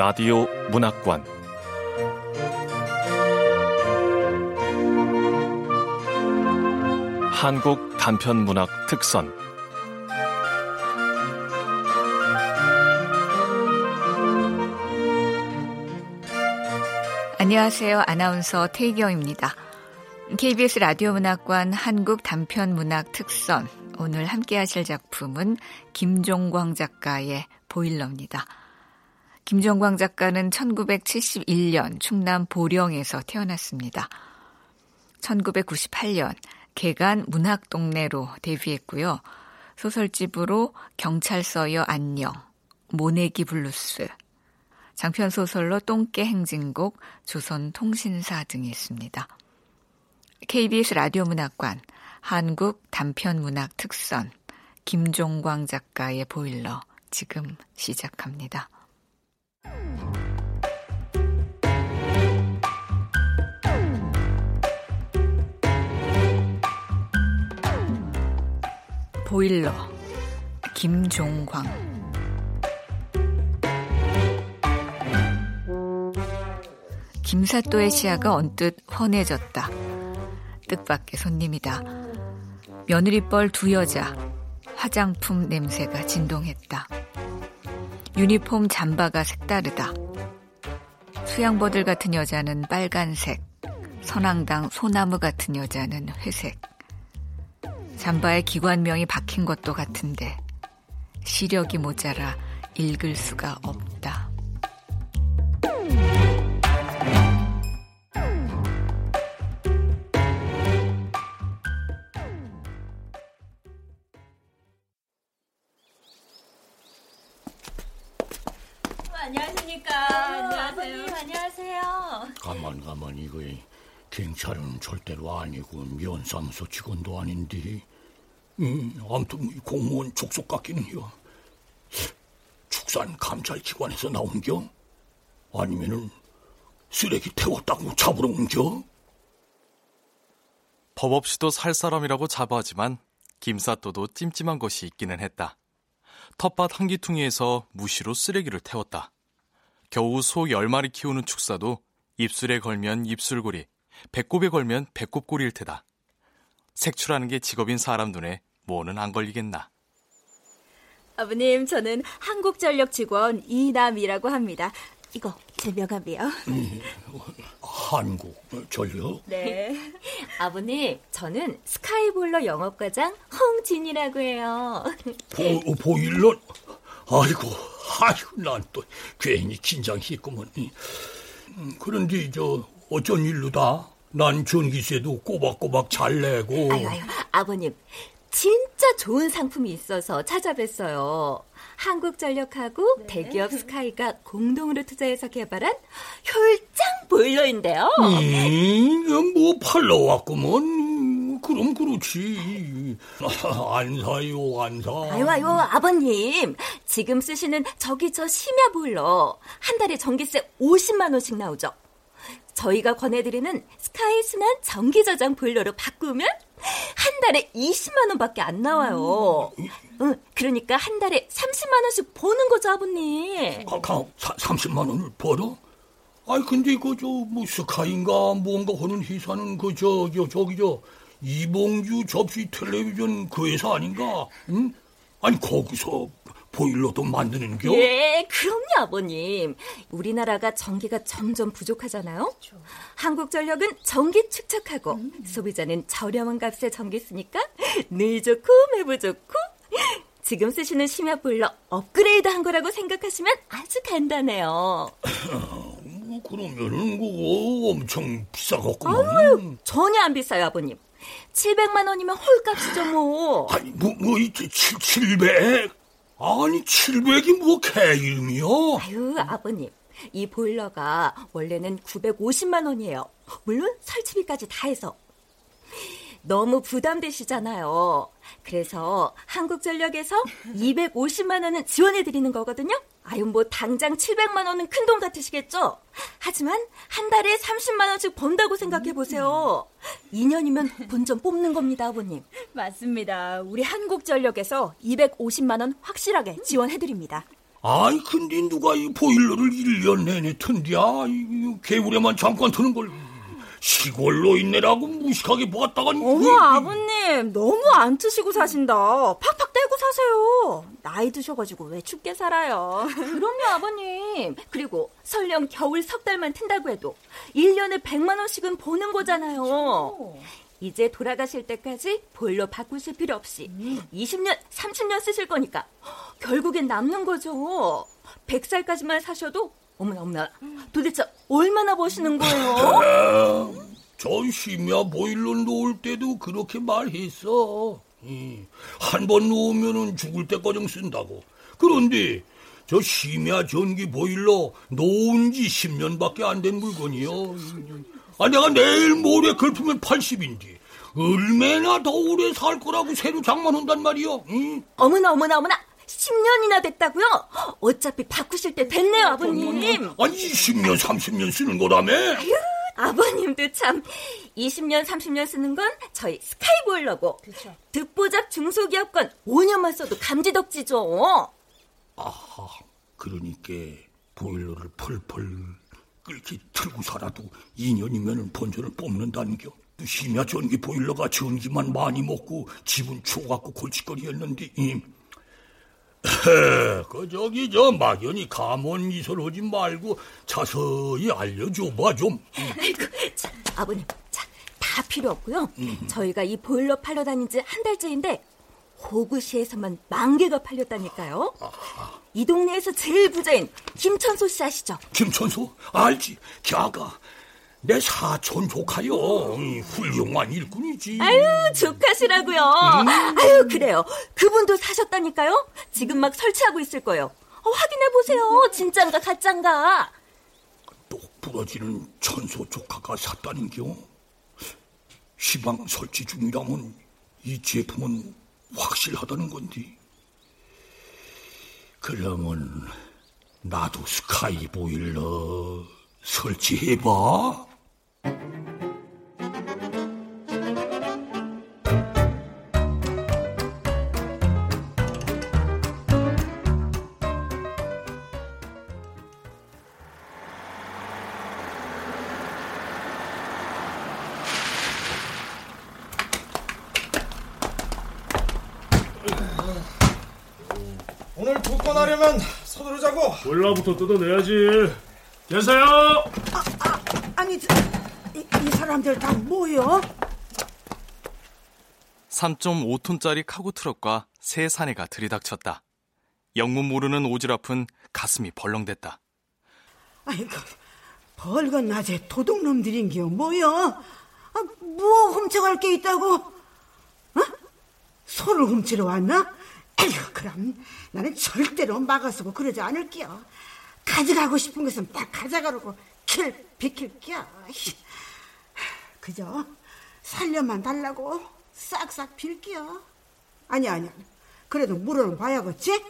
라디오 문학관 한국 단편 문학 특선 안녕하세요. 아나운서 태희경입니다. KBS 라디오 문학관 한국 단편 문학 특선 오늘 함께 하실 작품은 김종광 작가의 보일러입니다. 김종광 작가는 1971년 충남 보령에서 태어났습니다. 1998년 계간 문학동네로 데뷔했고요. 소설집으로 경찰서여 안녕, 모내기 블루스, 장편 소설로 똥개 행진곡, 조선 통신사 등이 있습니다. KBS 라디오 문학관, 한국 단편 문학 특선, 김종광 작가의 보일러, 지금 시작합니다. 보일러, 김종광. 김사또의 시야가 언뜻 훤해졌다. 뜻밖의 손님이다. 며느리뻘 두 여자, 화장품 냄새가 진동했다. 유니폼 잠바가 색다르다. 수양버들 같은 여자는 빨간색, 선앙당 소나무 같은 여자는 회색. 잠바에 기관명이 박힌 것도 같은데 시력이 모자라 읽을 수가 없다. 가만 가만 이거 경찰은 절대로 아니고 면사무소 직원도 아닌데 음, 아무튼 공무원 족속 같기는요 축산 감찰기관에서 나온겨? 아니면은 쓰레기 태웠다고 잡으러 온겨? 법 없이도 살 사람이라고 자부하지만 김사또도 찜찜한 것이 있기는 했다. 텃밭 한 기퉁이에서 무시로 쓰레기를 태웠다. 겨우 소 10마리 키우는 축사도 입술에 걸면 입술고리, 배꼽에 걸면 배꼽고리일 테다. 색출하는 게 직업인 사람 눈에 뭐는 안 걸리겠나. 아버님, 저는 한국전력 직원 이남이라고 합니다. 이거 제 명함이요. 음, 한국 전력? 네. 아버님, 저는 스카이볼러 영업과장 홍진이라고 해요. 보, 보일러? 아이고, 아이고, 난또 괜히 긴장했구먼. 음, 그런데 저 어쩐 일로다? 난 전기세도 꼬박꼬박 잘 내고. 아유, 아유, 아버님 진짜 좋은 상품이 있어서 찾아뵀어요. 한국전력하고 네. 대기업 스카이가 공동으로 투자해서 개발한 효율장 보일러인데요. 음, 뭐 팔러 왔구먼. 그럼 그렇지. 안 사요, 안 사. 아유, 아유, 아버님. 지금 쓰시는 저기 저 심야 보일러. 한 달에 전기세 50만 원씩 나오죠. 저희가 권해드리는 스카이 순환 전기 저장 보일러로 바꾸면 한 달에 20만 원밖에 안 나와요. 응, 그러니까 한 달에 30만 원씩 버는 거죠, 아버님. 아, 가, 사, 30만 원을 벌어? 아이 근데 그저 뭐 스카인가 뭔가 하는 회사는 그저 저 저기 저 이봉주 접시 텔레비전 그 회사 아닌가? 응? 아니 거기서 보일러도 만드는겨? 예, 그럼요, 아버님. 우리나라가 전기가 점점 부족하잖아요. 그렇죠. 한국전력은 전기 축적하고 음. 소비자는 저렴한 값에 전기 쓰니까 늘 좋고 매부 좋고 지금 쓰시는 심야 보일러 업그레이드 한 거라고 생각하시면 아주 간단해요. 뭐 그러면은 그거 엄청 비싸겠구만. 아유, 전혀 안 비싸요, 아버님. 700만 원이면 홀값이죠, 뭐. 아니, 뭐, 뭐, 700? 아니 700이 뭐 개이름이요? 아유 아버님 이 보일러가 원래는 950만 원이에요. 물론 설치비까지 다 해서 너무 부담되시잖아요. 그래서 한국전력에서 250만 원은 지원해 드리는 거거든요. 아유 뭐 당장 700만 원은 큰 돈 같으시겠죠? 하지만 한 달에 30만 원씩 번다고 생각해 보세요. 2년이면 본전 뽑는 겁니다, 아버님. 맞습니다. 우리 한국전력에서 250만 원 확실하게 지원해 드립니다. 아이, 근데 누가 이 보일러를 1년 내내 튼디야? 개울에만 잠깐 트는 걸. 시골로 있네라고 무식하게 보았다가 어머 아버님 너무 안 트시고 사신다. 팍팍 떼고 사세요. 나이 드셔가지고 왜 춥게 살아요? 그럼요 아버님. 그리고 설령 겨울 석 달만 튼다고 해도 1년에 100만 원씩은 버는 거잖아요. 그렇죠. 이제 돌아가실 때까지 보일러 바꾸실 필요 없이 20년 30년 쓰실 거니까 결국엔 남는 거죠. 100살까지만 사셔도 어머나 어머나 도대체 얼마나 버시는 거예요? 저 심야 보일러 놓을 때도 그렇게 말했어. 한번 놓으면 죽을 때까지 쓴다고. 그런데 저 심야 전기 보일러 놓은 지 10년밖에 안 된 물건이요. 아, 내가 내일 모레 걸프면 80인데 얼마나 더 오래 살 거라고 새로 장만한단 말이요. 응? 어머나 어머나 어머나 10년이나 됐다고요? 어차피 바꾸실 때 됐네요, 아버님. 아니, 20년, 30년 쓰는 거라며? 아유, 아버님도 참 20년, 30년 쓰는 건 저희 스카이보일러고 그쵸. 듣보잡 중소기업 건 5년만 써도 감지덕지죠. 아하, 그러니까 보일러를 펄펄 끓게 틀고 살아도 2년이면 본전을 뽑는다는겨. 심야 전기 보일러가 전기만 많이 먹고 집은 추워갖고 골칫거리였는데 임. 그 저기 저 막연히 감원 이설 하지 말고 자세히 알려줘봐 좀. 아이고, 자, 아버님, 자, 다 필요 없고요. 음. 저희가 이 보일러 팔러 다닌 지 한 달째인데 호구시에서만 만 개가 팔렸다니까요. 아하. 이 동네에서 제일 부자인 김천소 씨 아시죠? 김천소? 알지. 걔가 내 사촌 조카요. 훌륭한 일꾼이지. 아유, 조카시라고요. 음. 아유, 그래요. 그분도 사셨다니까요. 지금 막 설치하고 있을 거예요. 어, 확인해 보세요. 진짠가 가짠가. 똑 부러지는 천소 조카가 샀다는겨. 시방 설치 중이라면 이 제품은 확실하다는 건데. 그러면 나도 스카이 보일러 설치해봐. 오늘 두건 하려면 서두르자고. 몰라부터 뜯어내야지. 계세요. 아, 아, 아니 저, 사람들 다 뭐요? 3.5톤짜리 카고 트럭과 새 사내가 들이닥쳤다. 영문 모르는 오지랖은 가슴이 벌렁댔다. 아이고, 벌건 낮에 도둑놈들인겨 뭐여? 아, 뭐 훔쳐갈 게 있다고? 어? 소를 훔치러 왔나? 아휴, 그럼 나는 절대로 막아서고 그러지 않을게요. 가져가고 싶은 것은 딱 가져가라고 킬 비킬게요. 그저 살려만 달라고 싹싹 빌게요. 아니 아니 그래도 물어는 봐야겠지?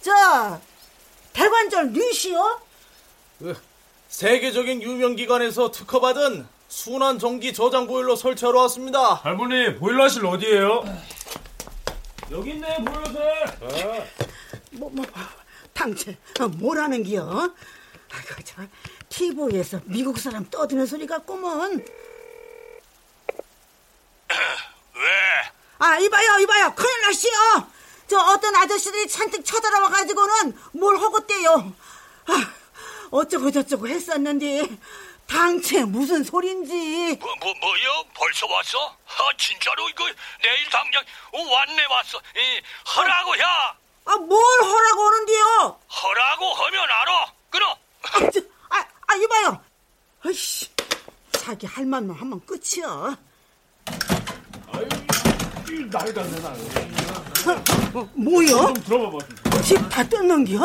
저 대관절 뉴시요? 그 세계적인 유명 기관에서 특허받은 순환 전기 저장 보일러 설치하러 왔습니다. 할머니 보일러실 어디예요? 여기 있네 보일러실. 뭐 뭐. 당체 어, 뭐라는 기요? 아이고 저 TV에서 미국 사람 떠드는 소리 같구먼. 왜? 아 이봐요 이봐요 큰일 났시요. 저 어떤 아저씨들이 잔뜩 쳐들어와 가지고는 뭘 허겄대요. 아, 어쩌고 저쩌고 했었는데 당체 무슨 소린지. 뭐, 뭐, 뭐요? 벌써 왔어? 아, 진짜로 이거 내일 당장 왔네 왔어. 이, 하라고 야. 아, 뭘 허라고 하는데요? 허라고 하면 알아. 끊어. 아, 아, 이봐요. 아이씨, 자기 할 말만 하면 끝이야. 아이, 나이가 내 나. 어, 뭐야? 들어봐봐. 집다 뜯는겨?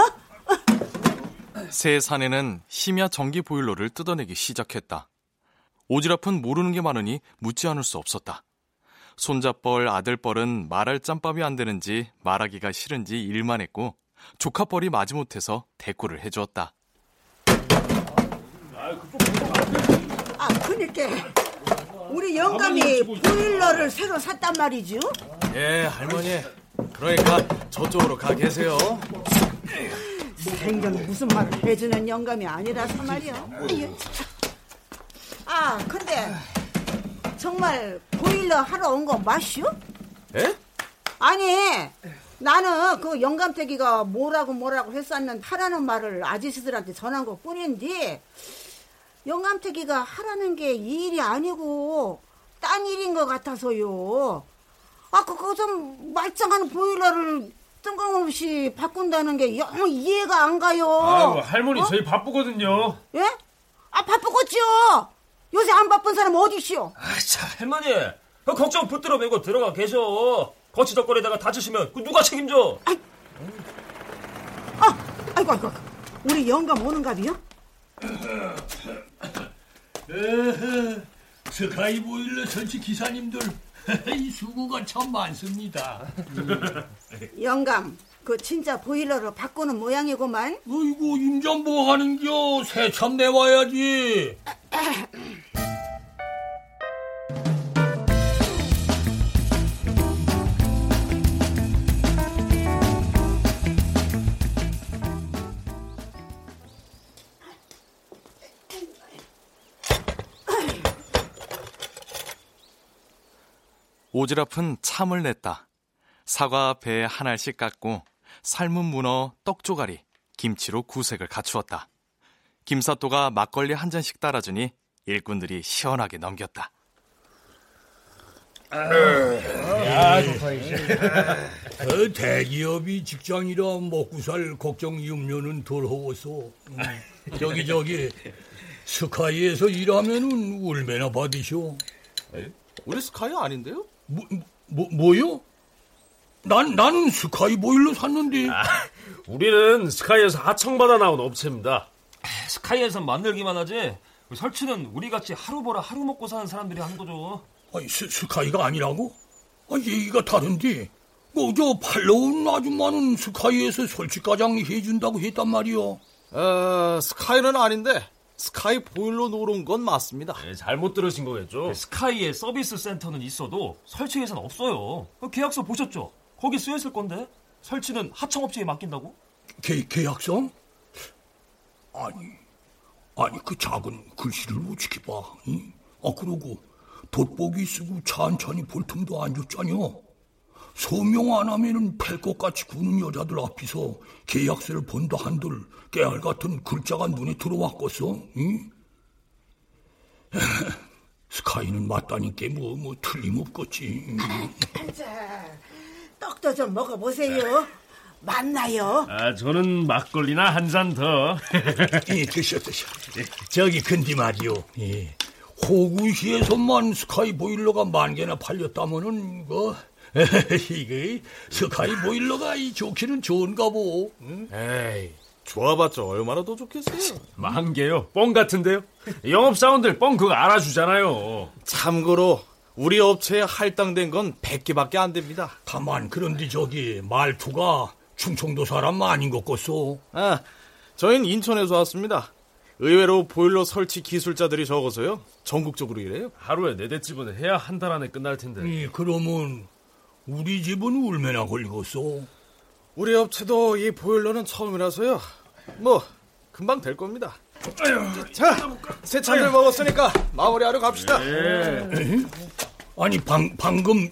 새 사내는 심야 전기 보일러를 뜯어내기 시작했다. 오지랖은 모르는 게 많으니 묻지 않을 수 없었다. 손자뻘, 아들뻘은 말할 짬밥이 안 되는지 말하기가 싫은지 일만 했고 조카뻘이 마지못해서 대꾸를 해주었다. 아, 그니까 우리 영감이 보일러를 새로 샀단 말이죠? 예, 할머니. 그러니까 저쪽으로 가 계세요. 생전 무슨 말을 해주는 영감이 아니라서 말이야. 아, 근데 정말 보일러 하러 온 거 맞슈? 에? 아니, 나는 그 영감태기가 뭐라고 뭐라고 했었는 하라는 말을 아저씨들한테 전한 것 뿐인데 영감태기가 하라는 게 이 일이 아니고 딴 일인 것 같아서요. 아, 그거 좀 말짱한 보일러를 뜬금없이 바꾼다는 게 영 이해가 안 가요. 아유, 할머니 어? 저희 바쁘거든요. 예? 아, 바쁘겠죠. 요새 안 바쁜 사람 어디시오? 아, 참, 할머니. 그 걱정 붙들어 매고 들어가 계셔. 거치덕거리다가 다치시면 그 누가 책임져? 아, 아이고, 아이고. 우리 영감 오는갑이요? 에헤, 스카이 보일러 설치 기사님들 이 수고가 참 많습니다. 영감, 그 진짜 보일러로 바꾸는 모양이구만. 어이구 임장 뭐 하는겨? 새참 내와야지. 오지랖은 참을 냈다. 사과 배에 한 알씩 깎고 삶은 문어, 떡조가리, 김치로 구색을 갖추었다. 김사또가 막걸리 한 잔씩 따라주니 일꾼들이 시원하게 넘겼다. 어, 대기업이 직장이라 먹고 살 걱정 염려는 덜 하고서 음, 저기 저기 스카이에서 일하면은 얼마나 받으셔? 우리 스카이 아닌데요? 뭐, 뭐 뭐요? 난 나는 스카이 보일러 샀는데 우리는 스카이에서 하청받아 나온 업체입니다. 스카이에서 만들기만 하지. 그 설치는 우리 같이 하루 벌어 하루 먹고 사는 사람들이 하는 거죠. 아니, 스, 스카이가 아니라고? 아, 얘기가 다른데 뭐 저 팔러온 아줌마는 스카이에서 설치까정 해준다고 했단 말이오. 어, 스카이는 아닌데 스카이 보일러 놓으러 온건 맞습니다. 네, 잘못 들으신 거겠죠? 그 스카이에 서비스 센터는 있어도 설치 예산 없어요. 그 계약서 보셨죠? 거기 쓰여 있을 건데 설치는 하청업체에 맡긴다고? 계, 계약서? 아니, 아니 그 작은 글씨를 어떻게 봐? 응? 아 그러고 돋보기 쓰고 찬찬히 볼 틈도 안 줬잖여. 소명 안 하면은 팰것 같이 구는 여자들 앞에서 계약서를 본다 한들 깨알 같은 글자가 눈에 들어왔겠어. 응? 스카이는 맞다니까 뭐, 뭐 틀림없겠지. 응. 자, 떡도 좀 먹어보세요. 맞나요? 아, 저는 막걸리나 한 잔 더. 예, 드셔, 드셔. 저기, 근데 말이요. 예. 호구시에서만 스카이 보일러가 만 개나 팔렸다면은, 그, 이게, 스카이 보일러가 이 좋기는 좋은가 보. 응? 에이, 좋아봤자 얼마나 더 좋겠어요. 만 개요. 뻥 같은데요? 영업 사원들 뻥 그거 알아주잖아요. 참고로 우리 업체에 할당된 건 100개밖에 안 됩니다. 다만, 그런데 저기, 말투가 충청도 사람 아닌 것 같소. 아, 저희는 인천에서 왔습니다. 의외로 보일러 설치 기술자들이 적어서요. 전국적으로 일해요. 하루에 네 대 집은 해야 한 달 안에 끝날 텐데. 예, 그러면, 우리 집은 얼마나 걸리겠소? 우리 업체도 이 보일러는 처음이라서요. 뭐 금방 될 겁니다. 자, 새 찬들 먹었으니까 마무리하러 갑시다. 아니, 방, 방금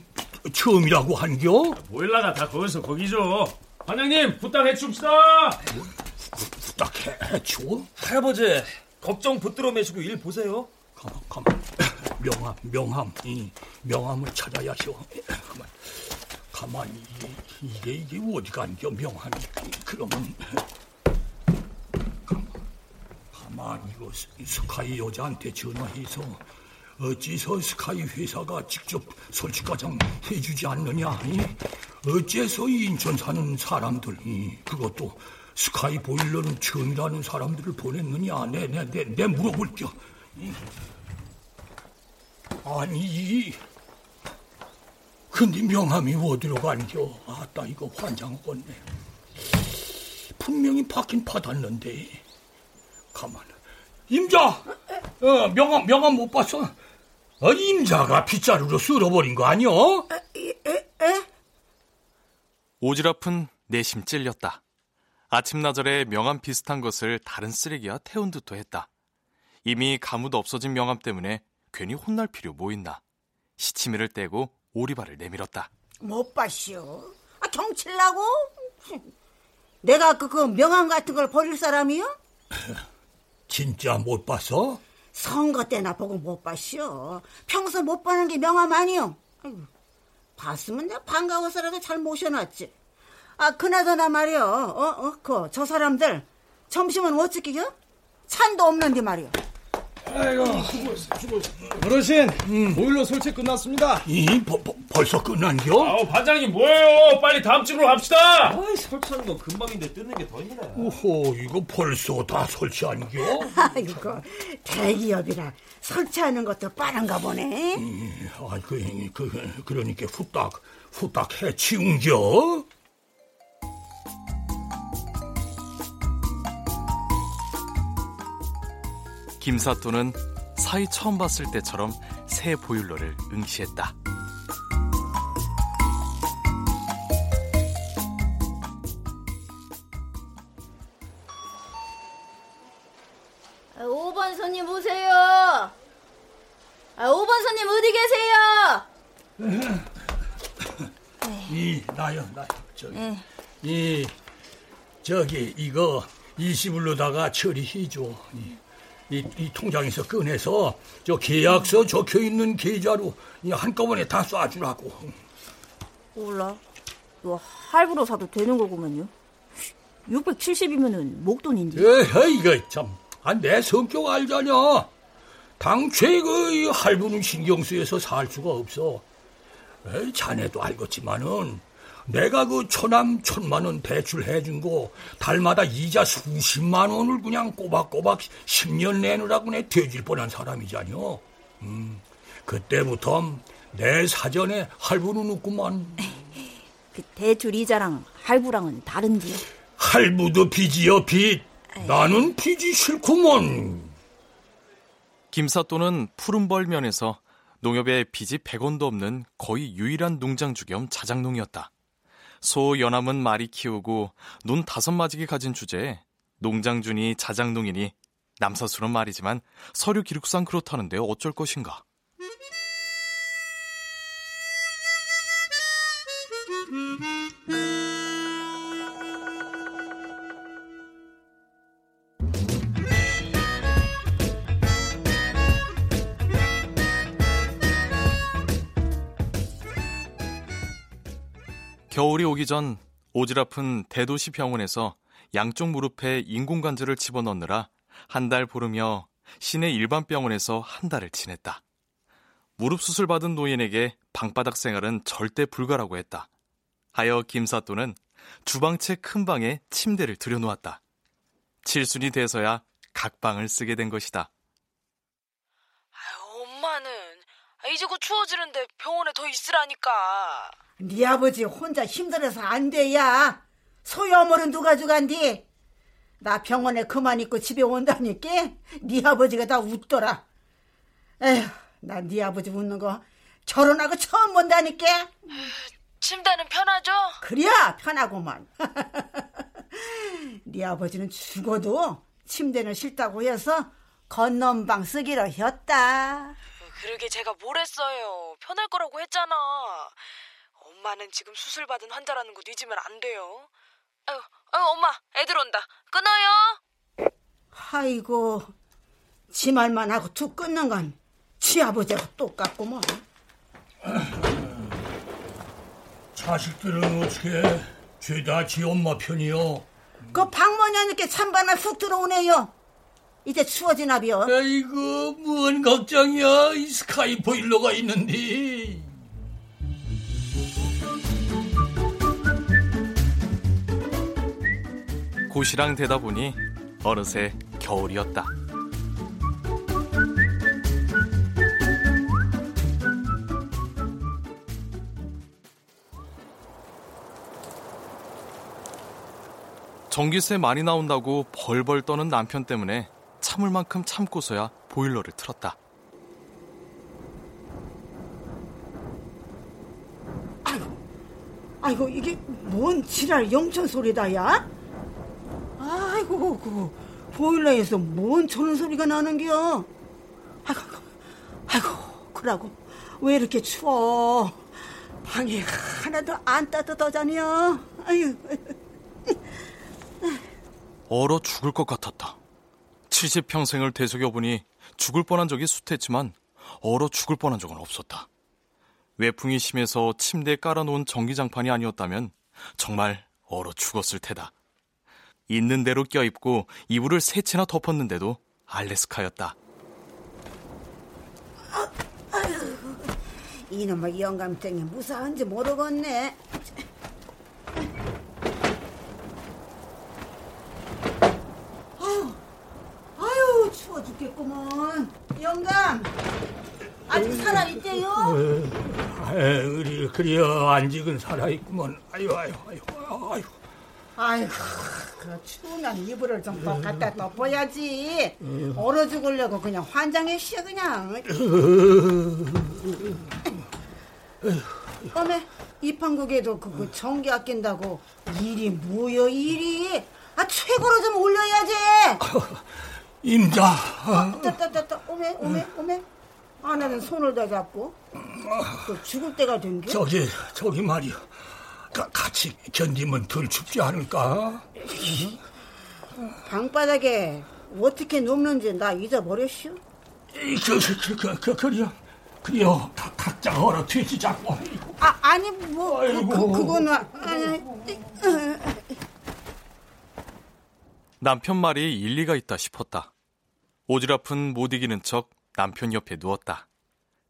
처음이라고 한겨? 보일러가 다 거기서 거기죠. 반장님, 부탁해 줍시다. 딱 해줘? 할아버지 걱정 붙들어 매시고 일 보세요. 가만, 가만. 명함, 명함, 이 명함을 찾아야쇼. 가만, 가만히 이게 이게 어디 간겨 명함이? 그러면 가만, 가만 이거 스- 스카이 여자한테 전화해서 어찌서 스카이 회사가 직접 설치과장 해주지 않느냐? 이? 어째서 이 인천 사는 사람들, 이 그것도 스카이 보일러는 처음이라는 사람들을 보냈느냐? 내, 내, 내, 내 물어볼게요. 아니, 이- 근데 명함이 어디로 간겨? 아따, 이거 환장하겠네. 분명히 받긴 받았는데. 가만. 임자! 어, 명함, 명함 못 봤어? 어, 임자가 빗자루로 쓸어버린 거 아니여? 오지랖은 내심 찔렸다. 아침나절에 명함 비슷한 것을 다른 쓰레기와 태운 듯도 했다. 이미 가무도 없어진 명함 때문에 괜히 혼날 필요 뭐 있나. 시치미를 떼고 오리발을 내밀었다. 못 봤쇼. 아, 경칠라고? 내가 그, 그 명함 같은 걸 버릴 사람이요? 진짜 못 봤어? 선거 때나 보고 못 봤쇼. 평소 못 보는 게 명함 아니요. 아이고, 봤으면 내가 반가워서라도 잘 모셔놨지. 아, 그나저나 말이요. 어, 어, 그, 저 사람들 점심은 어떻게요? 찬도 없는데 말이요. 아이고, 어르신, 보일러 설치 끝났습니다. 이 버, 버, 벌써 끝난겨? 아우 반장님 뭐예요? 빨리 다음 집으로 갑시다. 아이, 설치하는 건 금방인데 뜯는 게 더 힘드네. 오호, 이거 벌써 다 설치한겨? 아이고, 대기업이라 설치하는 것도 빠른가 보네. 아, 그, 그, 그러니까 후딱, 후딱 해 치운겨? 김사또는 사이 처음 봤을 때처럼 새 보일러를 응시했다. 아, 5번 손님 오세요. 아, 5번 손님 어디 계세요? 이, 나요, 나요. 저기, 이, 저기, 이거 일시불로다가 처리해줘. 이, 이, 이 통장에서 꺼내서 저 계약서 적혀 있는 계좌로 이 한꺼번에 다 쏴주라고. 몰라. 이거 할부로 사도 되는 거구만요. 670이면은 목돈인데. 에헤, 이거 참, 아, 내 성격 알잖냐. 당최 그 할부는 신경 쓰여서 살 수가 없어. 에이, 자네도 알겠지만은 내가 그 초남 천만 원 대출 해 준 거 달마다 이자 수십만 원을 그냥 꼬박꼬박 10년 내느라고 내 돼질 뻔한 사람이잖여. 음, 그때부터 내 사전에 할부는 없구만. 그 대출 이자랑 할부랑은 다른지. 할부도 빚이여 빚. 나는 빚이 싫구먼. 김사또는 푸른 벌 면에서 농협에 빚이 100원도 없는 거의 유일한 농장주 겸 자장농이었다. 소 연암은 많이 키우고 논 다섯 마지기 가진 주제에 농장주니 자장농이니 남사스런 말이지만 서류 기록상 그렇다는데 어쩔 것인가. 겨울이 오기 전 오지랖은 대도시 병원에서 양쪽 무릎에 인공관절을 집어넣느라 한 달 보르며 시내 일반 병원에서 한 달을 지냈다. 무릎 수술 받은 노인에게 방바닥 생활은 절대 불가라고 했다. 하여 김사또는 주방채 큰 방에 침대를 들여놓았다. 칠순이 돼서야 각방을 쓰게 된 것이다. 아유, 엄마는 아, 이제 곧 추워지는데 병원에 더 있으라니까. 네 아버지 혼자 힘들어서 안 돼야. 소여머는 누가 주간디? 나 병원에 그만 있고 집에 온다니까 네 아버지가 다 웃더라. 에휴, 나 네 아버지 웃는 거 결혼하고 처음 본다니까. 침대는 편하죠? 그래야 편하고만. 네 아버지는 죽어도 침대는 싫다고 해서 건넌방 쓰기로 했다. 그러게 제가 뭘 했어요. 편할 거라고 했잖아. 엄마는 지금 수술 받은 환자라는 거 잊으면 안 돼요. 아유, 아유, 엄마, 애들 온다. 끊어요. 아이고, 지 말만 하고 툭 끊는 건 지 아버지하고 똑같구먼. 자식들은 어떻게 죄다 지 엄마 편이요? 그 방문이니까 찬바람 훅 들어오네요. 이제 추워지나 비요. 아이고, 뭔 걱정이야. 이 스카이 보일러가 있는데. 고시랑 되다 보니 어느새 겨울이었다. 전기세 많이 나온다고 벌벌 떠는 남편 때문에 참을 만큼 참고서야 보일러를 틀었다. 아이고, 이게 뭔 지랄 영천 소리다, 야? 아이고, 그 보일러에서 뭔 초는 소리가 나는겨? 아이고, 아이고, 그러고 왜 이렇게 추워? 방이 하나도 안 따뜻하잖여. 아유. 얼어 죽을 것 같았다. 70평생을 되새겨보니 죽을 뻔한 적이 숱했지만 얼어 죽을 뻔한 적은 없었다. 외풍이 심해서 침대에 깔아놓은 전기장판이 아니었다면 정말 얼어 죽었을 테다. 있는 대로 껴입고 이불을 세 채나 덮었는데도 알래스카였다. 이놈의 영감탱이 무사한지 모르겠네. 아유, 아유 추워 죽겠구먼. 영감, 아직 살아있대요? 에, 우리 그리어 안직은 살아있구먼. 아유, 아유, 아유, 아유. 아이고, 그 추우면 이불을 좀 더 갖다 덮어야지. 얼어 죽으려고 그냥 환장했어 그냥. 어메, 입한국에도 그거 전기 아낀다고 일이 뭐여 일이? 아 최고로 좀 올려야지. 임자. 따따따따, 어메, 어메, 어메. 아내는 손을 다 잡고 그 죽을 때가 된 게. 저기, 저기 말이야. 가, 같이 견디면 덜 춥지 않을까? 방바닥에 어떻게 눕는지 나 잊어버렸슈. 이, 그, 그, 그, 그, 그래요. 그래요. 각, 각자 얼어 뒤지자고. 아 아니 뭐 그, 그, 아이고. 그거는 아니, 남편 말이 일리가 있다 싶었다. 오지랖은 못 이기는 척 남편 옆에 누웠다.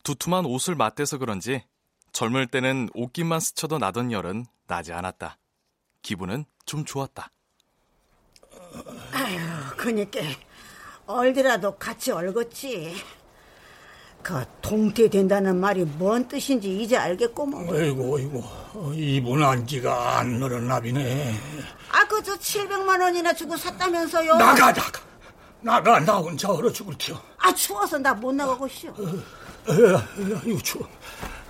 두툼한 옷을 맞대서 그런지 젊을 때는 옷깃만 스쳐도 나던 열은 나지 않았다. 기분은 좀 좋았다. 아유 그니까 얼더라도 같이 얼었지. 그 동태된다는 말이 뭔 뜻인지 이제 알겠구먼. 아이고, 아이고. 어, 이분 안지가 안 늘어나비네. 아 그 저 700만 원이나 주고 샀다면서요. 나가, 나가. 나가, 나 혼자 얼어 죽을 티요. 아 추워서 나 못 나가고 쉬어. 아이고, 추워.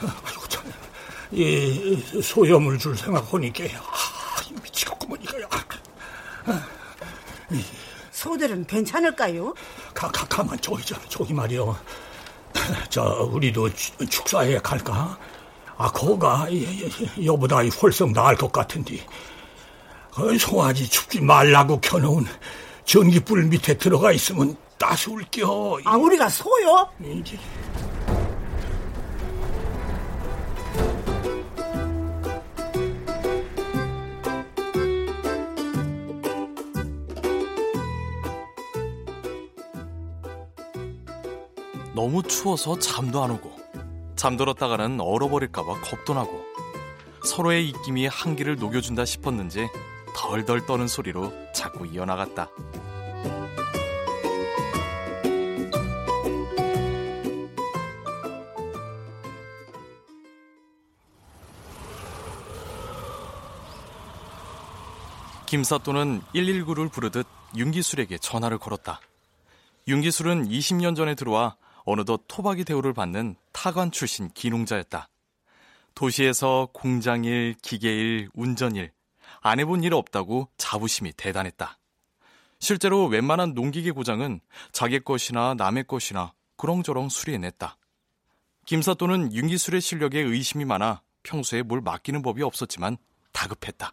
아이고, 참. 이 소염을 줄 생각하니까, 아, 미치겠구먼, 이거야. 소들은 괜찮을까요? 가, 가, 가만, 저기, 저, 저기 말이요. 저, 우리도 축- 축사에 갈까? 아, 거가, 이- 이- 여보다 이 훨씬 나을 것 같은데. 그 송아지 춥지 말라고 켜놓은 전기불 밑에 들어가 있으면 따스울 겨. 아 우리가 소요? 이제. 너무 추워서 잠도 안 오고 잠들었다가는 얼어버릴까봐 겁도 나고 서로의 입김이 한기를 녹여준다 싶었는지 덜덜 떠는 소리로 자꾸 이어나갔다. 김사또는 119를 부르듯 윤기술에게 전화를 걸었다. 윤기술은 20년 전에 들어와 어느덧 토박이 대우를 받는 타관 출신 기농자였다. 도시에서 공장일, 기계일, 운전일, 안 해본 일 없다고 자부심이 대단했다. 실제로 웬만한 농기계 고장은 자기 것이나 남의 것이나 그렁저렁 수리해냈다. 김사또는 윤기술의 실력에 의심이 많아 평소에 뭘 맡기는 법이 없었지만 다급했다.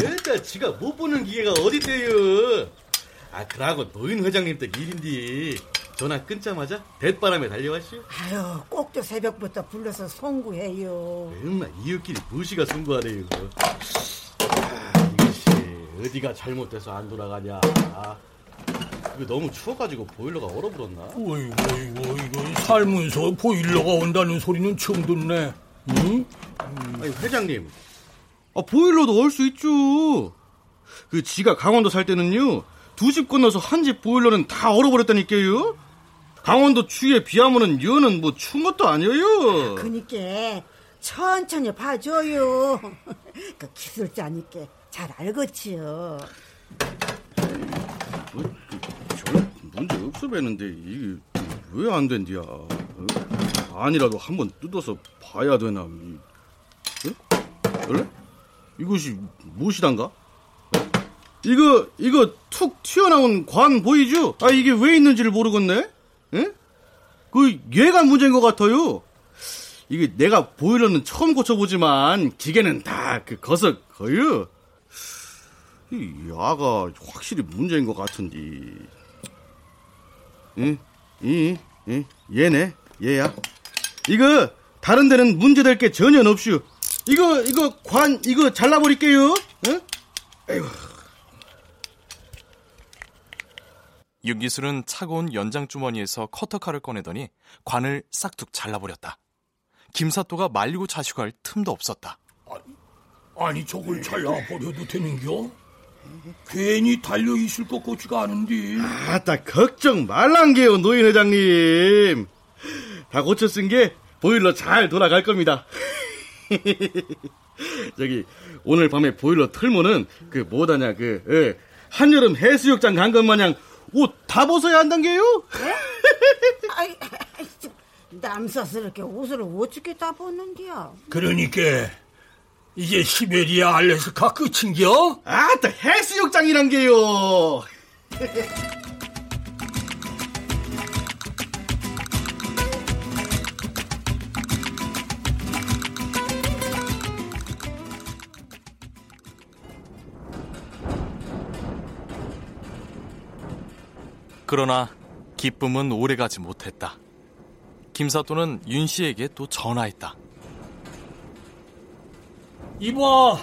일단 지가 못 보는 기계가 어딨대요. 아 그러고 노인 회장님 댁 일인디 전화 끊자마자 대바람에 달려왔슈. 아유 꼭두 새벽부터 불러서 송구해요. 맨날 이웃끼리 무시가 승부하네요. 아, 이것이 어디가 잘못돼서 안 돌아가냐. 아, 이거 너무 추워가지고 보일러가 얼어버렸나? 어이구, 어이구, 이거 살면서 보일러가 온다는 소리는 처음 듣네. 응? 아니 회장님, 아, 보일러도 얼 수 있죠. 그 지가 강원도 살 때는요 두 집 건너서 한 집 보일러는 다 얼어버렸다니까요. 강원도 추위에 비하면은 여는 뭐 추운 것도 아니에요. 그니까 천천히 봐줘요. 그 기술자니까 잘 알겠지요. 저 문제 없어 뵀는데 이게 왜 안 된디야? 어? 아니라도 한번 뜯어서 봐야 되나? 이- 어? 그래? 이것이 무엇이단가? 이거 이거 툭 튀어나온 관 보이죠? 아 이게 왜 있는지를 모르겠네. 에? 그 얘가 문제인 것 같아요. 이게 내가 보일러는 처음 고쳐보지만 기계는 다 그 거석 거요. 이 야가 확실히 문제인 것 같은데. 응, 이, 이, 얘네, 얘야. 이거 다른 데는 문제될 게 전혀 없슈. 이거 이거 관 이거 잘라버릴게요. 응? 에휴. 윤기술은 차가운 연장 주머니에서 커터칼을 꺼내더니 관을 싹둑 잘라버렸다. 김사또가 말리고 자시고 할 틈도 없었다. 아니 저걸 잘라버려도 되는겨? 괜히 달려있을 것 같지가 않은데 아따 걱정 말란게요 노인 회장님 다 고쳐 쓴 게 보일러 잘 돌아갈 겁니다 저기 오늘 밤에 보일러 틀면은 그 뭐다냐 그 예, 한여름 해수욕장 간 것 마냥 옷 다 벗어야 한단 게요 아이, 남사스럽게 옷을 어떻게 다 벗는디야? 그러니까 이게 시베리아 알래스카 끝인겨? 아따 해수욕장이란 게요 그러나 기쁨은 오래가지 못했다. 김사또는 윤 씨에게 또 전화했다. 이봐,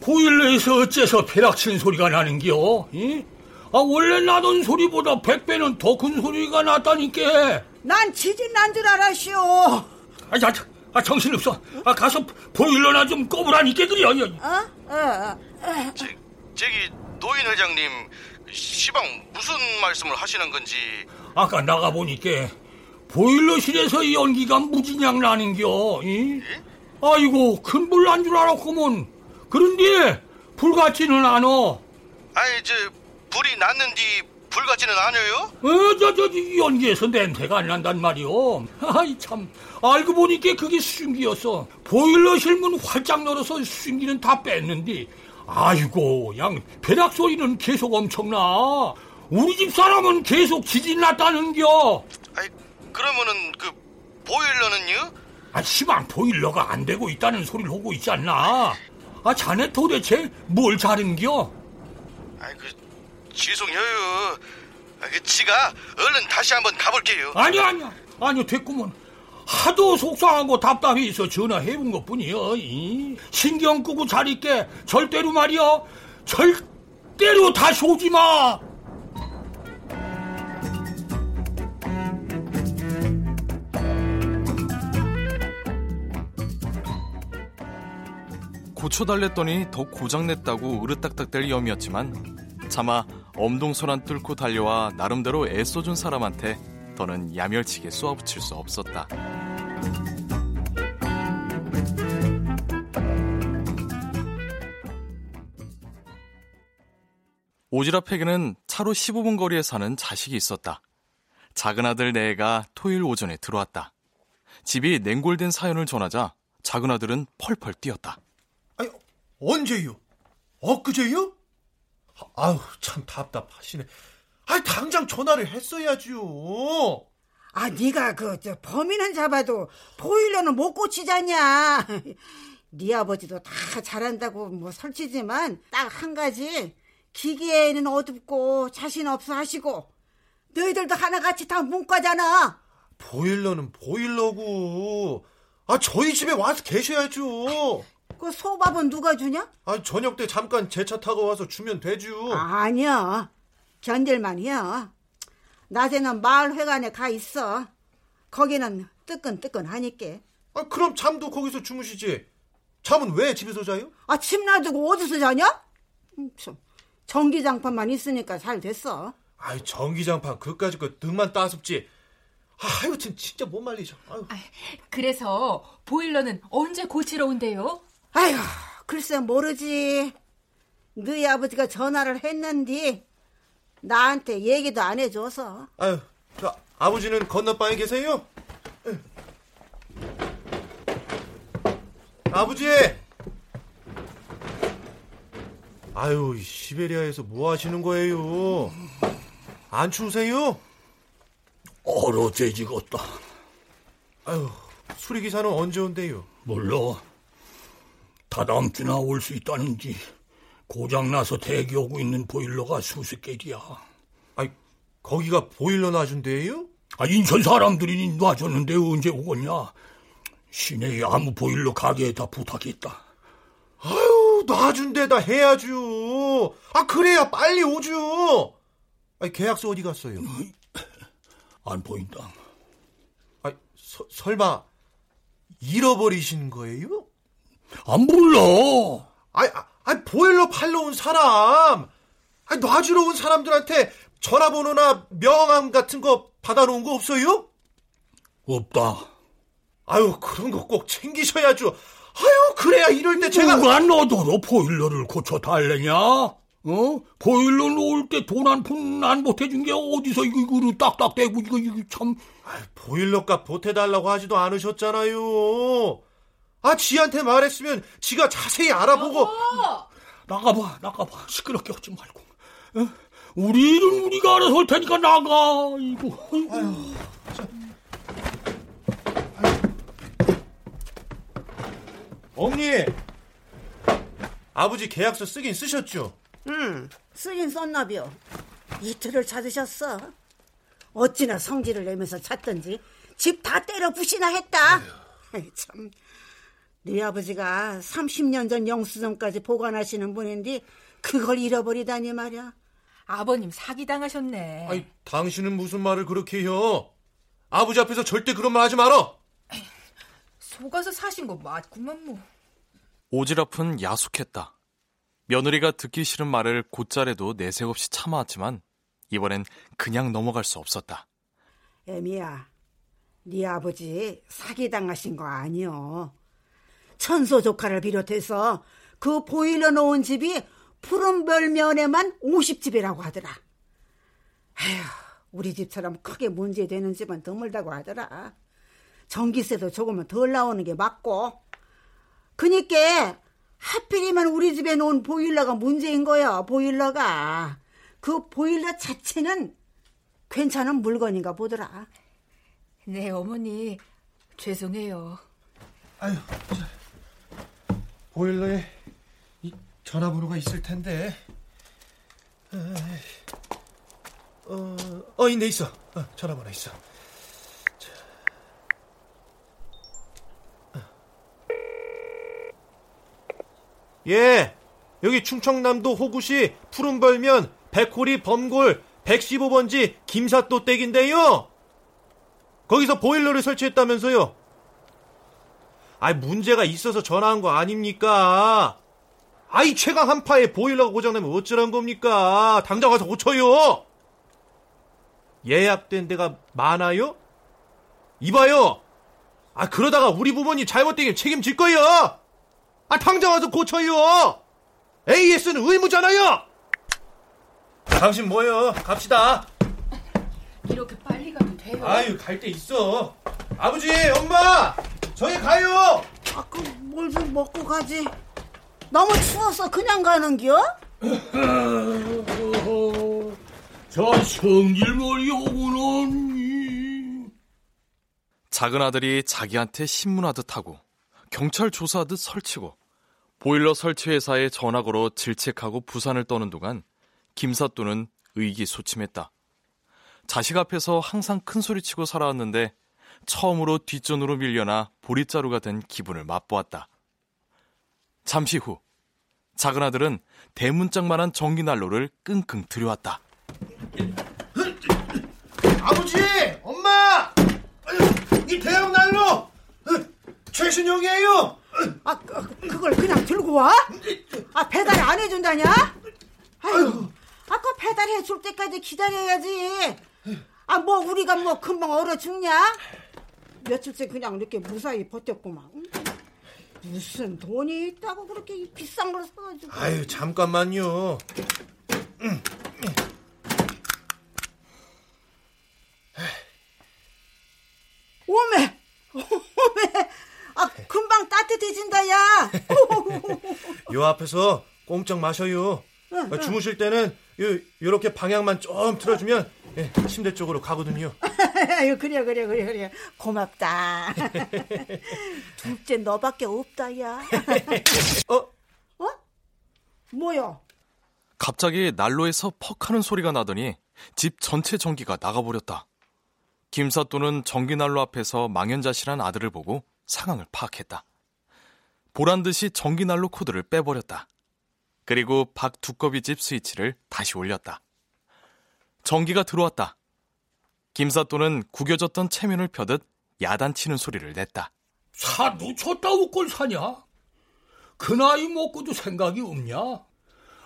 보일러에서 어째서 벼락치는 소리가 나는겨? 이? 아, 원래 나던 소리보다 백 배는 더 큰 소리가 났다니까. 난 지진 난 줄 알았쇼. 아, 야, 아, 정신 없어. 아, 가서 보일러나 좀 꺼보라니까, 그려. 어? 어, 어. 저, 저기 노인 회장님 시방 무슨 말씀을 하시는 건지 아까 나가보니까 보일러실에서 연기가 무진양 나는겨. 이? 아이고, 큰 불 난 줄 알았구먼. 그런데 불 같지는 않아. 아니 저 불이 났는디 불 같지는 않아요? 어, 저, 연기에서 냄새가 안 난단 말이오. 아이, 참. 알고 보니까 그게 수증기였어. 보일러실 문 활짝 열어서 수증기는 다 뺐는데, 아이고, 양, 벼락 소리는 계속 엄청나. 우리 집 사람은 계속 지진 났다는겨. 아니 그러면은 그 보일러는요? 아, 시방 보일러가 안 되고 있다는 소리를 하고 있지 않나? 아, 자네 도대체 뭘 자른겨? 아이 그 죄송해요. 아, 그 지가 얼른 다시 한번 가볼게요. 아니, 아니야. 아니요, 됐구먼. 하도 속상하고 답답해서 전화해본 것 뿐이여. 이. 신경 끄고 잘 있게. 절대로 말이여. 절대로 다시 오지 마. 고쳐달랬더니 더 고장냈다고 으르딱딱댈 염이었지만 차마 엄동설안 뚫고 달려와 나름대로 애써준 사람한테 더는 야멸치게 쏘아붙일 수 없었다. 오지랖에게는 차로 15분 거리에 사는 자식이 있었다. 작은 아들 내애가 토요일 오전에 들어왔다. 집이 냉골된 사연을 전하자 작은 아들은 펄펄 뛰었다. 아니, 언제요? 엊그제요? 아우, 참 답답하시네. 아니, 당장 전화를 했어야지요. 아, 네가 그 저, 범인은 잡아도 보일러는 못 고치잖냐. 네 아버지도 다 잘한다고 뭐 설치지만 딱 한 가지 기계에는 어둡고 자신 없어 하시고 너희들도 하나같이 다 문과잖아. 보일러는 보일러고. 아, 저희 집에 와서 계셔야죠. 그 소밥은 누가 주냐? 아, 저녁 때 잠깐 제 차 타고 와서 주면 되죠. 아니야. 견딜만이야. 낮에는 마을회관에 가 있어. 거기는 뜨끈뜨끈하니까. 아, 그럼 잠도 거기서 주무시지. 잠은 왜 집에서 자요? 아, 집 놔두고 어디서 자냐? 음, 참. 전기장판만 있으니까 잘 됐어. 아이, 전기장판 그까짓 거 등만 따숩지. 아, 하여튼 진짜 못 말리죠. 아유. 그래서 보일러는 언제 고치러 온대요? 아휴, 글쎄 모르지. 너희 아버지가 전화를 했는데 나한테 얘기도 안 해줘서. 아유, 저 아버지는 건너방에 계세요? 아버지! 아유, 시베리아에서 뭐 하시는 거예요? 안 추우세요? 얼어 재지겠다. 아유, 수리기사는 언제 온대요? 몰라. 다다음 주나 올 수 있다는지 고장나서 대기하고 있는 보일러가 수십 개지야. 아니, 거기가 보일러 놔준대요? 아, 인천 사람들이 놔줬는데 언제 오겠냐? 시내에 아무 보일러 가게에다 부탁했다. 아유, 놔준 데다 해야죠. 아, 그래야 빨리 오죠. 아니, 계약서 어디 갔어요? 안 보인다. 아, 서, 설마 잃어버리신 거예요? 안 몰라. 아이, 아, 보일러 팔러 온 사람, 아, 놔주러 온 사람들한테 전화번호나 명함 같은 거 받아놓은 거 없어요? 없다. 아유, 그런 거 꼭 챙기셔야죠. 아유, 그래야 이럴 때 제가. 누가 너더러 보일러를 고쳐 달래냐? 어? 보일러 놓을 때 돈 한 푼 안 보태준 게 어디서 이거, 이거 딱딱대고, 이거, 이거 참. 아유, 보일러 값 보태달라고 하지도 않으셨잖아요. 아, 지한테 말했으면 지가 자세히 알아보고. 여보! 나가봐, 나가봐. 시끄럽게 하지 말고. 어? 우리 일은 우리가 알아서 할 테니까 나가. 이거. 아유. 어머니, 아버지 계약서 쓰긴 쓰셨죠? 응, 쓰긴 썼나벼. 이틀을 찾으셨어. 어찌나 성질을 내면서 찾던지 집 다 때려 부시나 했다. 아이, 참, 네 아버지가 30년 전 영수증까지 보관하시는 분인데 그걸 잃어버리다니 말이야. 아버님 사기당하셨네. 아니, 당신은 무슨 말을 그렇게 해요? 아버지 앞에서 절대 그런 말 하지 말어! 속아서 사신 거 맞구만 뭐. 오지랖은 야속했다. 며느리가 듣기 싫은 말을 곧잘해도 내색 없이 참아왔지만 이번엔 그냥 넘어갈 수 없었다. 애미야, 네 아버지 사기당하신 거 아니여. 천소 조카를 비롯해서 그 보일러 놓은 집이 푸른별 면에만 50집이라고 하더라. 에휴, 우리 집처럼 크게 문제되는 집은 드물다고 하더라. 전기세도 조금은 덜 나오는 게 맞고. 그니까 하필이면 우리 집에 놓은 보일러가 문제인 거야, 보일러가. 그 보일러 자체는 괜찮은 물건인가 보더라. 네, 어머니. 죄송해요. 아유, 보일러에 이 전화번호가 있을 텐데. 어, 어, 있네, 있어. 어, 전화번호 있어. 자. 어. 예, 여기 충청남도 호구시 푸른벌면 백호리 범골 115번지 김사또 댁인데요. 거기서 보일러를 설치했다면서요. 아이, 문제가 있어서 전화한 거 아닙니까? 아이, 최강 한파에 보일러가 고장나면 어쩌란 겁니까? 당장 가서 고쳐요! 예약된 데가 많아요? 이봐요! 아, 그러다가 우리 부모님 잘못되면 책임질 거예요! 아, 당장 와서 고쳐요! AS는 의무잖아요! 당신 뭐요? 갑시다! 이렇게 빨리 가도 돼요? 아유, 갈 데 있어. 아버지, 엄마! 저희 가요! 아까 뭘 좀 먹고 가지. 너무 추워서 그냥 가는겨? 저 성질머리 오구는 작은 아들이 자기한테 신문하듯 하고 경찰 조사하듯 설치고 보일러 설치 회사에 전화 걸어 질책하고 부산을 떠는 동안 김사또는 의기소침했다. 자식 앞에서 항상 큰 소리치고 살아왔는데 처음으로 뒷전으로 밀려나 보릿자루가 된 기분을 맛보았다. 잠시 후 작은 아들은 대문짝만한 전기 난로를 끙끙 들여왔다. 아버지! 엄마! 이 대형 난로! 최신형이에요! 아, 그- 그걸 그냥 들고 와? 아, 배달 안 해준다냐? 아유, 아까 배달해 줄 때까지 기다려야지. 아, 뭐, 우리가 뭐 금방 얼어 죽냐? 며칠째 그냥 이렇게 무사히 버텼구만. 무슨 돈이 있다고 그렇게 비싼 걸 사가지고. 아유, 잠깐만요. 오메! 오메! 아, 금방 따뜻해진다, 야! 요 앞에서 꽁짝 마셔요. 응, 주무실 때는 요, 요렇게 방향만 좀 틀어주면 예, 침대 쪽으로 가거든요. 아유 그래 그래 그래 그래 고맙다. 둘째 너밖에 없다 야. 어? 어? 뭐야? 갑자기 난로에서 퍽 하는 소리가 나더니 집 전체 전기가 나가버렸다. 김사또는 전기난로 앞에서 망연자실한 아들을 보고 상황을 파악했다. 보란 듯이 전기난로 코드를 빼버렸다. 그리고 박 두꺼비 집 스위치를 다시 올렸다. 전기가 들어왔다. 김사또는 구겨졌던 체면을 펴듯 야단치는 소리를 냈다. 사도 쳤다고 꼴 사냐? 그 나이 먹고도 생각이 없냐?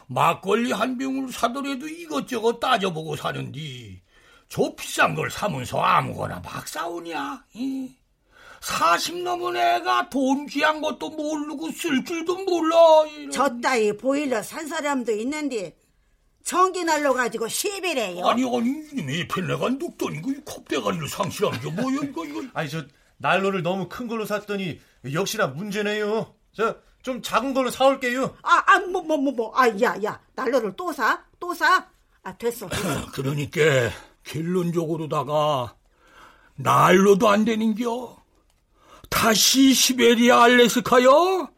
막걸리 한 병을 사더라도 이것저것 따져보고 사는디 저 비싼 걸 사면서 아무거나 막 싸우냐? 이? 40 넘은 애가 돈 귀한 것도 모르고 쓸 줄도 몰라. 이런. 저 따위 보일러 산 사람도 있는데 전기 날로 가지고 시비래요. 아니 아니 이놈의 펜네가 눕더니 그 컵대가리를 상실한 게 뭐야 이거 이거. 아니 저 난로를 너무 큰 걸로 샀더니 역시나 문제네요. 저 좀 작은 걸로 사올게요. 아 아 뭐 뭐 뭐 뭐 아 야야 야, 난로를 또 사? 또 사? 아 됐어. 됐어. 그러니까 결론적으로다가 난로도 안 되는겨. 다시 시베리아 알래스카요?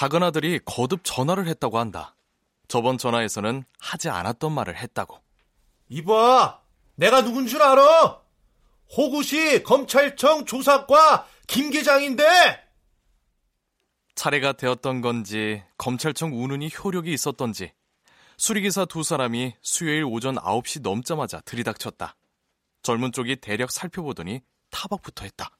작은 아들이 거듭 전화를 했다고 한다. 저번 전화에서는 하지 않았던 말을 했다고. 이봐, 내가 누군 줄 알아? 호구시 검찰청 조사과 김계장인데 차례가 되었던 건지 검찰청 운운이 효력이 있었던지 수리기사 두 사람이 수요일 오전 9시 넘자마자 들이닥쳤다. 젊은 쪽이 대략 살펴보더니 타박부터 했다.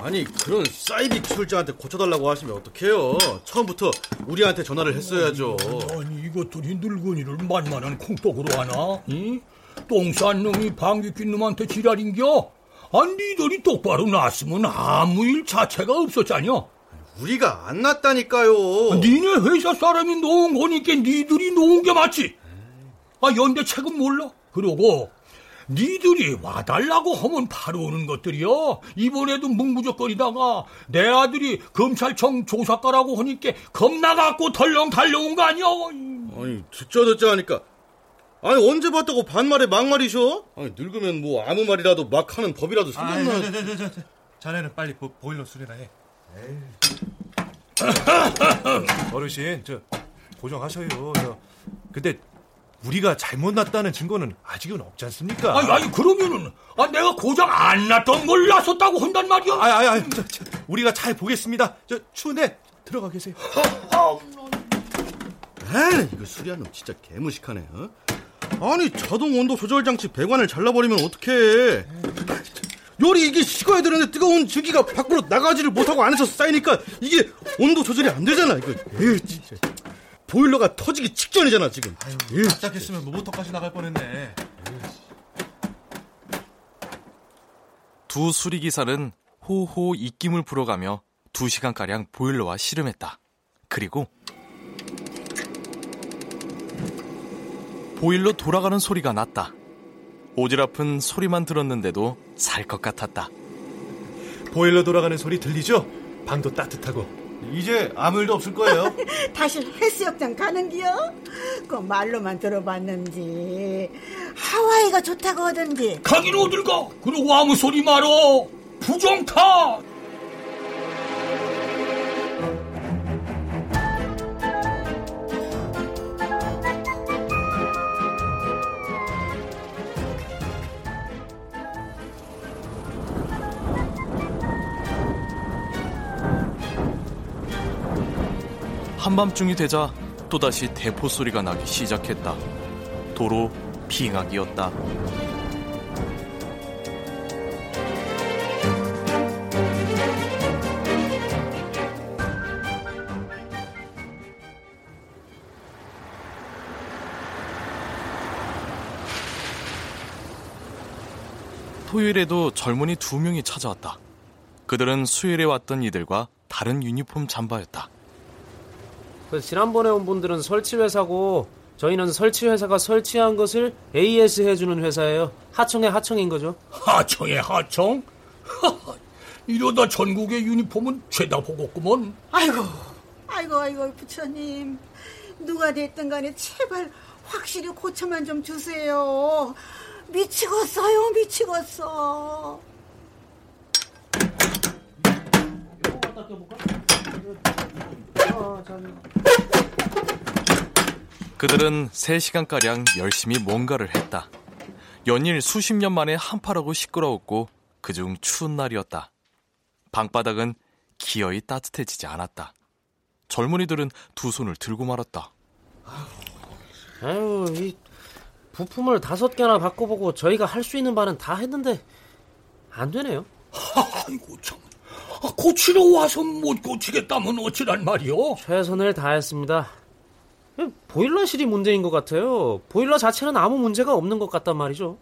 아니 그런 사이비 기술자한테 고쳐달라고 하시면 어떡해요? 처음부터 우리한테 전화를 했어야죠. 아니 이것들이 늙은이를 만만한 콩떡으로 하나? 이? 똥싼 놈이 방귀 낀 놈한테 지랄인겨? 아 니들이 똑바로 놨으면 아무 일 자체가 없었잖여. 우리가 안 났다니까요. 니네 회사 사람이 놓은 거니까 니들이 놓은 게 맞지. 아 연대 책은 몰라? 그러고 니들이 와달라고 하면 바로 오는 것들이요. 이번에도 묵무적거리다가 내 아들이 검찰청 조사과라고 하니까 겁나갖고 덜렁 달려온 거 아니야? 아니 듣자 듣자 하니까 아니 언제 봤다고 반말에 막말이셔? 아니 늙으면 뭐 아무 말이라도 막 하는 법이라도 생겼나? 아, 저, 저, 저, 저, 자네는 빨리 보, 보일러 수리나 해. 어르신 저 고정하셔요. 저 근데 우리가 잘못 났다는 증거는 아직은 없지 않습니까? 아니, 아니 그러면은 아, 내가 고장 안 났던 걸 놨었다고 한단 말이야? 아니, 아니, 아니 저, 저, 우리가 잘 보겠습니다. 저 추운데 들어가 계세요. 에이, 이거 수리한 놈 진짜 개무식하네. 어? 아니 자동 온도 조절 장치 배관을 잘라버리면 어떡해? 요리 이게 식어야 되는데 뜨거운 증기가 밖으로 나가지를 못하고 안에서 쌓이니까 이게 온도 조절이 안 되잖아. 이거 에이, 진짜. 보일러가 터지기 직전이잖아 지금. 아유, 깜짝했으면 모터까지 나갈 뻔했네. 두 수리기사는 호호 입김을 불어가며 두 시간가량 보일러와 씨름했다. 그리고 보일러 돌아가는 소리가 났다. 오지랖은 소리만 들었는데도 살 것 같았다. 보일러 돌아가는 소리 들리죠? 방도 따뜻하고 이제 아무 일도 없을 거예요. 다시 해수욕장 가는 기요? 그 말로만 들어봤는지 하와이가 좋다고 하던지. 가긴 어딜 가? 그러고 아무 소리 말어. 부정타. 한밤중이 되자 또다시 대포 소리가 나기 시작했다. 도로 빙하기였다. 토요일에도 젊은이 두 명이 찾아왔다. 그들은 수요일에 왔던 이들과 다른 유니폼 잠바였다. 그 지난번에 온 분들은 설치 회사고 저희는 설치 회사가 설치한 것을 AS 해주는 회사예요. 하청의 하청인 거죠. 하청의 하청? 이러다 전국의 유니폼은 죄다 보겠구먼. 아이고, 아이고, 아이고, 부처님. 누가 됐든 간에 제발 확실히 고쳐만 좀 주세요. 미치겠어요, 미치겠어. 그들은 3시간가량 열심히 뭔가를 했다. 연일 수십 년 만에 한파라고 시끄러웠고 그중 추운 날이었다. 방바닥은 기어이 따뜻해지지 않았다. 젊은이들은 두 손을 들고 말았다. 아유, 이 부품을 다섯 개나 바꿔보고 저희가 할 수 있는 바는 다 했는데 안 되네요. 아이고 참. 아, 고치러 와서 못 고치겠다면 어찌란 말이오? 최선을 다했습니다. 보일러실이 문제인 것 같아요. 보일러 자체는 아무 문제가 없는 것 같단 말이죠.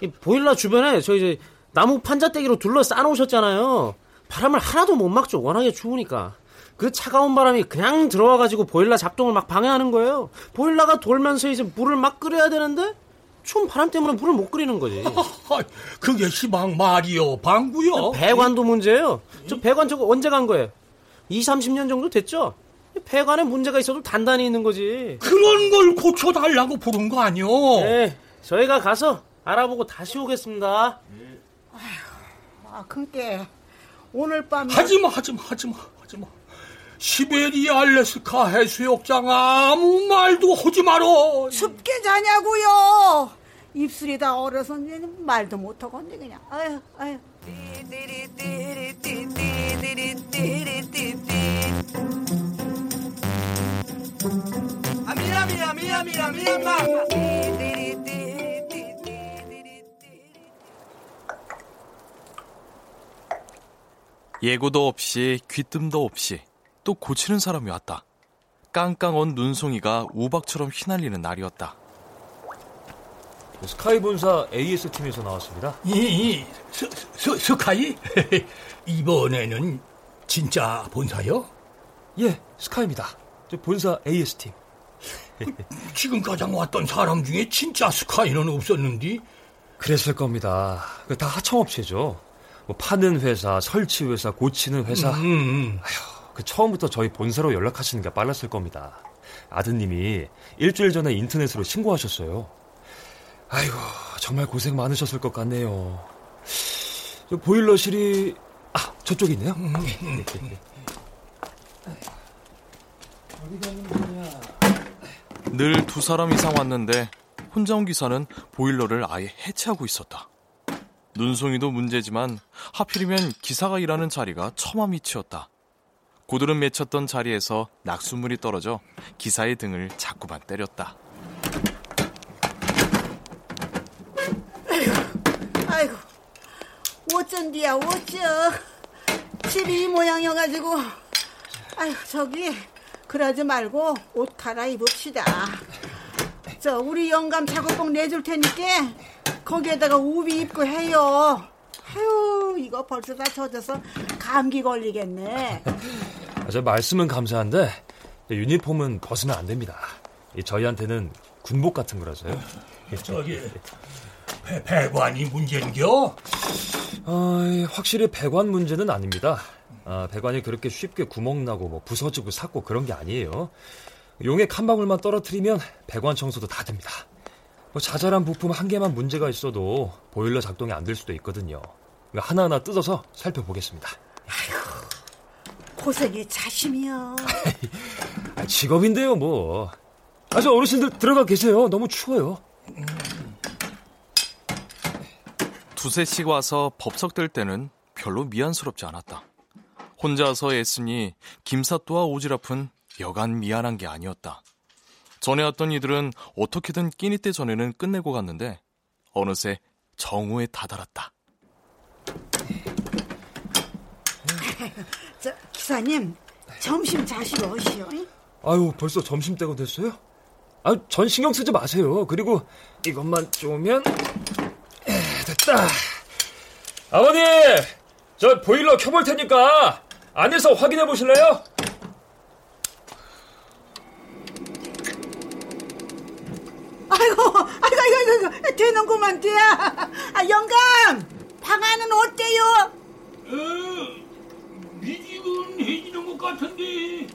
이 보일러 주변에 저희 이제 나무 판자떼기로 둘러 쌓아놓으셨잖아요. 바람을 하나도 못 막죠. 워낙에 추우니까. 그 차가운 바람이 그냥 들어와가지고 보일러 작동을 막 방해하는 거예요. 보일러가 돌면서 이제 물을 막 끓여야 되는데 추운 바람 때문에 물을 못 끓이는 거지. 그게 시방 말이요, 방구요. 배관도 문제예요. 저 배관 저거 언제 간 거예요? 2, 30년 정도 됐죠? 배관에 문제가 있어도 단단히 있는 거지. 그런 걸 고쳐달라고 부른 거 아니오? 네, 저희가 가서 알아보고 다시 오겠습니다. 아, 그게 오늘 밤 하지마, 하지마, 하지마, 하지마. 시베리아 알래스카 해수욕장 아무 말도 하지 마라. 춥게 자냐고요. 입술이 다 얼어서 말도 못 하겠네 그냥. 아유, 아유. 미야 미야 미야 미야 미야 마. 예고도 없이 귀띔도 없이 또 고치는 사람이 왔다. 깡깡 언 눈송이가 우박처럼 휘날리는 날이었다. 스카이 본사 AS 팀에서 나왔습니다. 이, 스, 스, 스카이? 이번에는 진짜 본사요? 예, 스카이입니다. 저 본사 AS 팀. 지금 가장 왔던 사람 중에 진짜 스카이는 없었는데? 그랬을 겁니다. 그다 하청업체죠. 뭐 파는 회사, 설치 회사, 고치는 회사. 음, 음. 아휴, 그 처음부터 저희 본사로 연락하시는 게 빨랐을 겁니다. 아드님이 일주일 전에 인터넷으로 신고하셨어요. 아이고, 정말 고생 많으셨을 것 같네요. 저 보일러실이 아 저쪽에 있네요. 늘 두 사람 이상 왔는데 혼자 온 기사는 보일러를 아예 해체하고 있었다. 눈송이도 문제지만 하필이면 기사가 일하는 자리가 처마 밑이었다. 고드름 맺혔던 자리에서 낙수물이 떨어져 기사의 등을 자꾸만 때렸다. 아이고, 어쩐디야, 어쩌. 집이 이 모양이어가지고. 아이고, 저기, 그러지 말고 옷 갈아입읍시다. 저, 우리 영감 작업복 내줄 테니까 거기에다가 우비 입고 해요. 아유, 이거 벌써 다 젖어서 감기 걸리겠네. 아, 저 말씀은 감사한데 유니폼은 벗으면 안 됩니다. 이 저희한테는 군복 같은 거라서요. 저기 배, 배관이 문제인겨? 어, 확실히 배관 문제는 아닙니다. 아, 배관이 그렇게 쉽게 구멍 나고 뭐 부서지고 삭고 그런 게 아니에요. 용액 한 방울만 떨어뜨리면 배관 청소도 다 됩니다. 뭐 자잘한 부품 한 개만 문제가 있어도 보일러 작동이 안 될 수도 있거든요. 하나하나 뜯어서 살펴보겠습니다. 고 생이 자심이야. 아, 직업인데요, 뭐. 아, 저 어르신들 들어가 계세요. 너무 추워요. 두세씩 와서 법석될 때는 별로 미안스럽지 않았다. 혼자서 애쓰니 김사또와 오지랖은 여간 미안한 게 아니었다. 전에 왔던 이들은 어떻게든 끼니 때 전에는 끝내고 갔는데 어느새 정오에 다다랐다. 저, 박사님, 점심 자시러 오시오. 아유, 벌써 점심 때가 됐어요? 아, 전 신경 쓰지 마세요. 그리고 이것만 쪼면 됐다. 아버님, 저 보일러 켜볼 테니까 안에서 확인해 보실래요? 아이고, 아이고, 아이고, 아이고, 아, 되는구만, 돼야. 아, 영감, 방 안은 어때요? 음. 미지근해지는 것 같은데.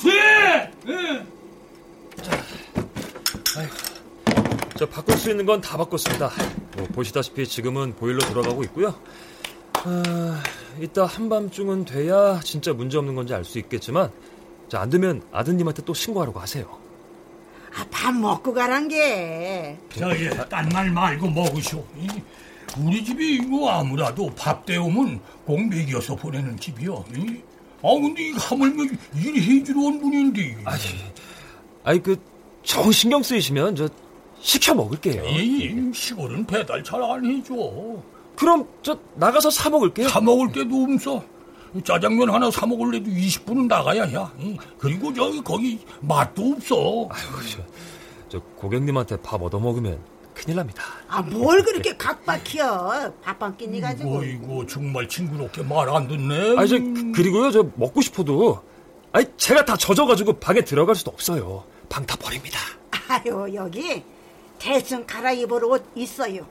돼! 예. 저 바꿀 수 있는 건 다 바꿨습니다. 뭐 보시다시피 지금은 보일러 돌아가고 있고요. 아, 이따 한밤중은 돼야 진짜 문제 없는 건지 알 수 있겠지만 자, 안 되면 아드님한테 또 신고하라고 하세요. 아, 밥 먹고 가란 게. 저기, 딴말 말고 먹으쇼. 이, 우리 집이 이거 아무라도 밥 때우면 꼭 먹여서 보내는 집이요. 이? 아, 근데 이 하물며 일해주러 온 분인데. 아니, 아이 그정 신경 쓰이시면 저 시켜 먹을게요. 이 시골은 배달 잘 안 해줘. 그럼 저 나가서 사 먹을게요. 사 먹을 때도 없어. 짜장면 하나 사 먹을래도 20분은 나가야 야. 그리고 저기 거기 맛도 없어. 아이고, 저, 저 고객님한테 밥 얻어 먹으면 큰일 납니다. 아, 뭘 그렇게 각박혀. 밥한 끼니 가지고. 이거 정말 징그럽게 말 안 듣네. 아니 저 그- 그리고요 저 먹고 싶어도 아니 제가 다 젖어가지고 방에 들어갈 수도 없어요. 방 다 버립니다. 아유, 여기 대충 갈아입을 옷 있어요.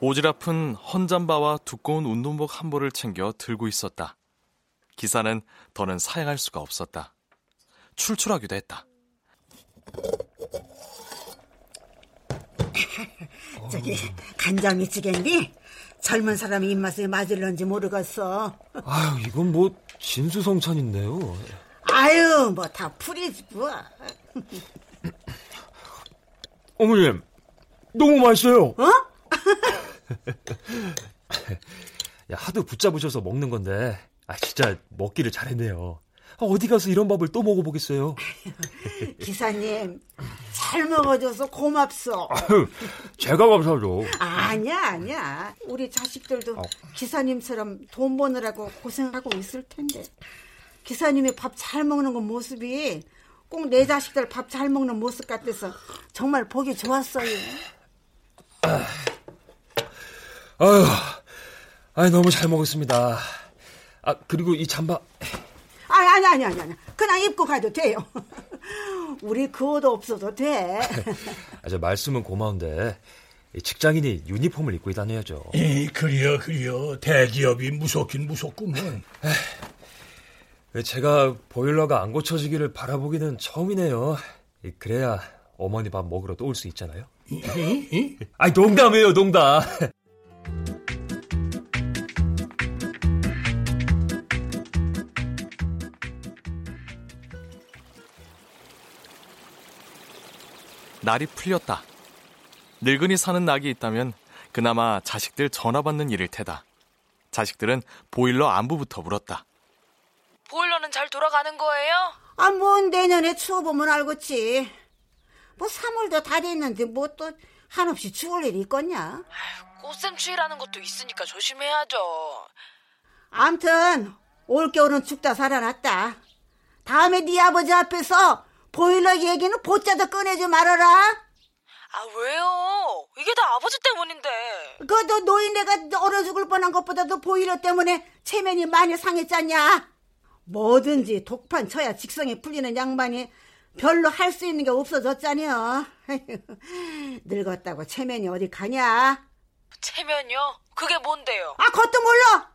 오지랖은 헌잠바와 두꺼운 운동복 한 벌을 챙겨 들고 있었다. 기사는 더는 사양할 수가 없었다. 출출하기도 했다. 저기 간장미치겠니? 젊은 사람이 입맛에 맞을런지 모르겠어. 아유 이건 뭐 진수성찬인데요. 아유, 뭐 다 풀이지 뭐. 어머님 너무 맛있어요. 어? 야, 하도 붙잡으셔서 먹는 건데 아 진짜 먹기를 잘했네요. 아, 어디 가서 이런 밥을 또 먹어보겠어요. 기사님 잘 먹어줘서 고맙소. 아유, 제가 감사하죠. 아니야, 아니야. 우리 자식들도 기사님처럼 돈 버느라고 고생하고 있을 텐데. 기사님이 밥 잘 먹는 그 모습이 꼭 내 자식들 밥 잘 먹는 모습 같아서 정말 보기 좋았어요. 아유, 아유 너무 잘 먹었습니다. 아 그리고 이 잠바 아니, 아니, 아니, 아니, 아니. 그냥 입고 가도 돼요. 우리 그 옷 없어도 돼. 아, 저 말씀은 고마운데 이 직장인이 유니폼을 입고 다녀야죠. 이 그려 그려 대기업이 무섭긴 무섭구먼. 제가 보일러가 안 고쳐지기를 바라보기는 처음이네요. 이, 그래야 어머니 밥 먹으러 또 올 수 있잖아요. 아이 농담이에요, 농담. 날이 풀렸다. 늙은이 사는 낙이 있다면 그나마 자식들 전화 받는 일일 테다. 자식들은 보일러 안부부터 물었다. 보일러는 잘 돌아가는 거예요? 아, 뭐, 내년에 추워보면 알겠지. 뭐, 3월도 다 됐는데, 뭐 또, 한없이 추울 일이 있겠냐? 꽃샘 추위라는 것도 있으니까 조심해야죠. 암튼, 올겨울은 춥다 살아났다. 다음에 네 아버지 앞에서 보일러 얘기는 보자도 꺼내지 말아라. 아, 왜요? 이게 다 아버지 때문인데. 그너 노인네가 얼어 죽을 뻔한 것보다도 보일러 때문에 체면이 많이 상했잖냐? 뭐든지 독판 쳐야 직성이 풀리는 양반이 별로 할 수 있는 게 없어졌잖여. 늙었다고 체면이 어디 가냐? 체면요? 그게 뭔데요? 아, 그것도 몰라!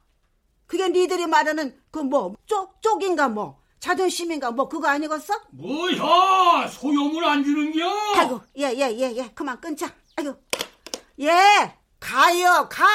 그게 니들이 말하는 그 뭐, 쪼, 쪽인가 뭐, 자존심인가 뭐, 그거 아니겠어? 뭐야 소염을 안 주는겨? 아이고, 예, 예, 예, 예, 그만 끊자. 아이고, 예, 가요, 가!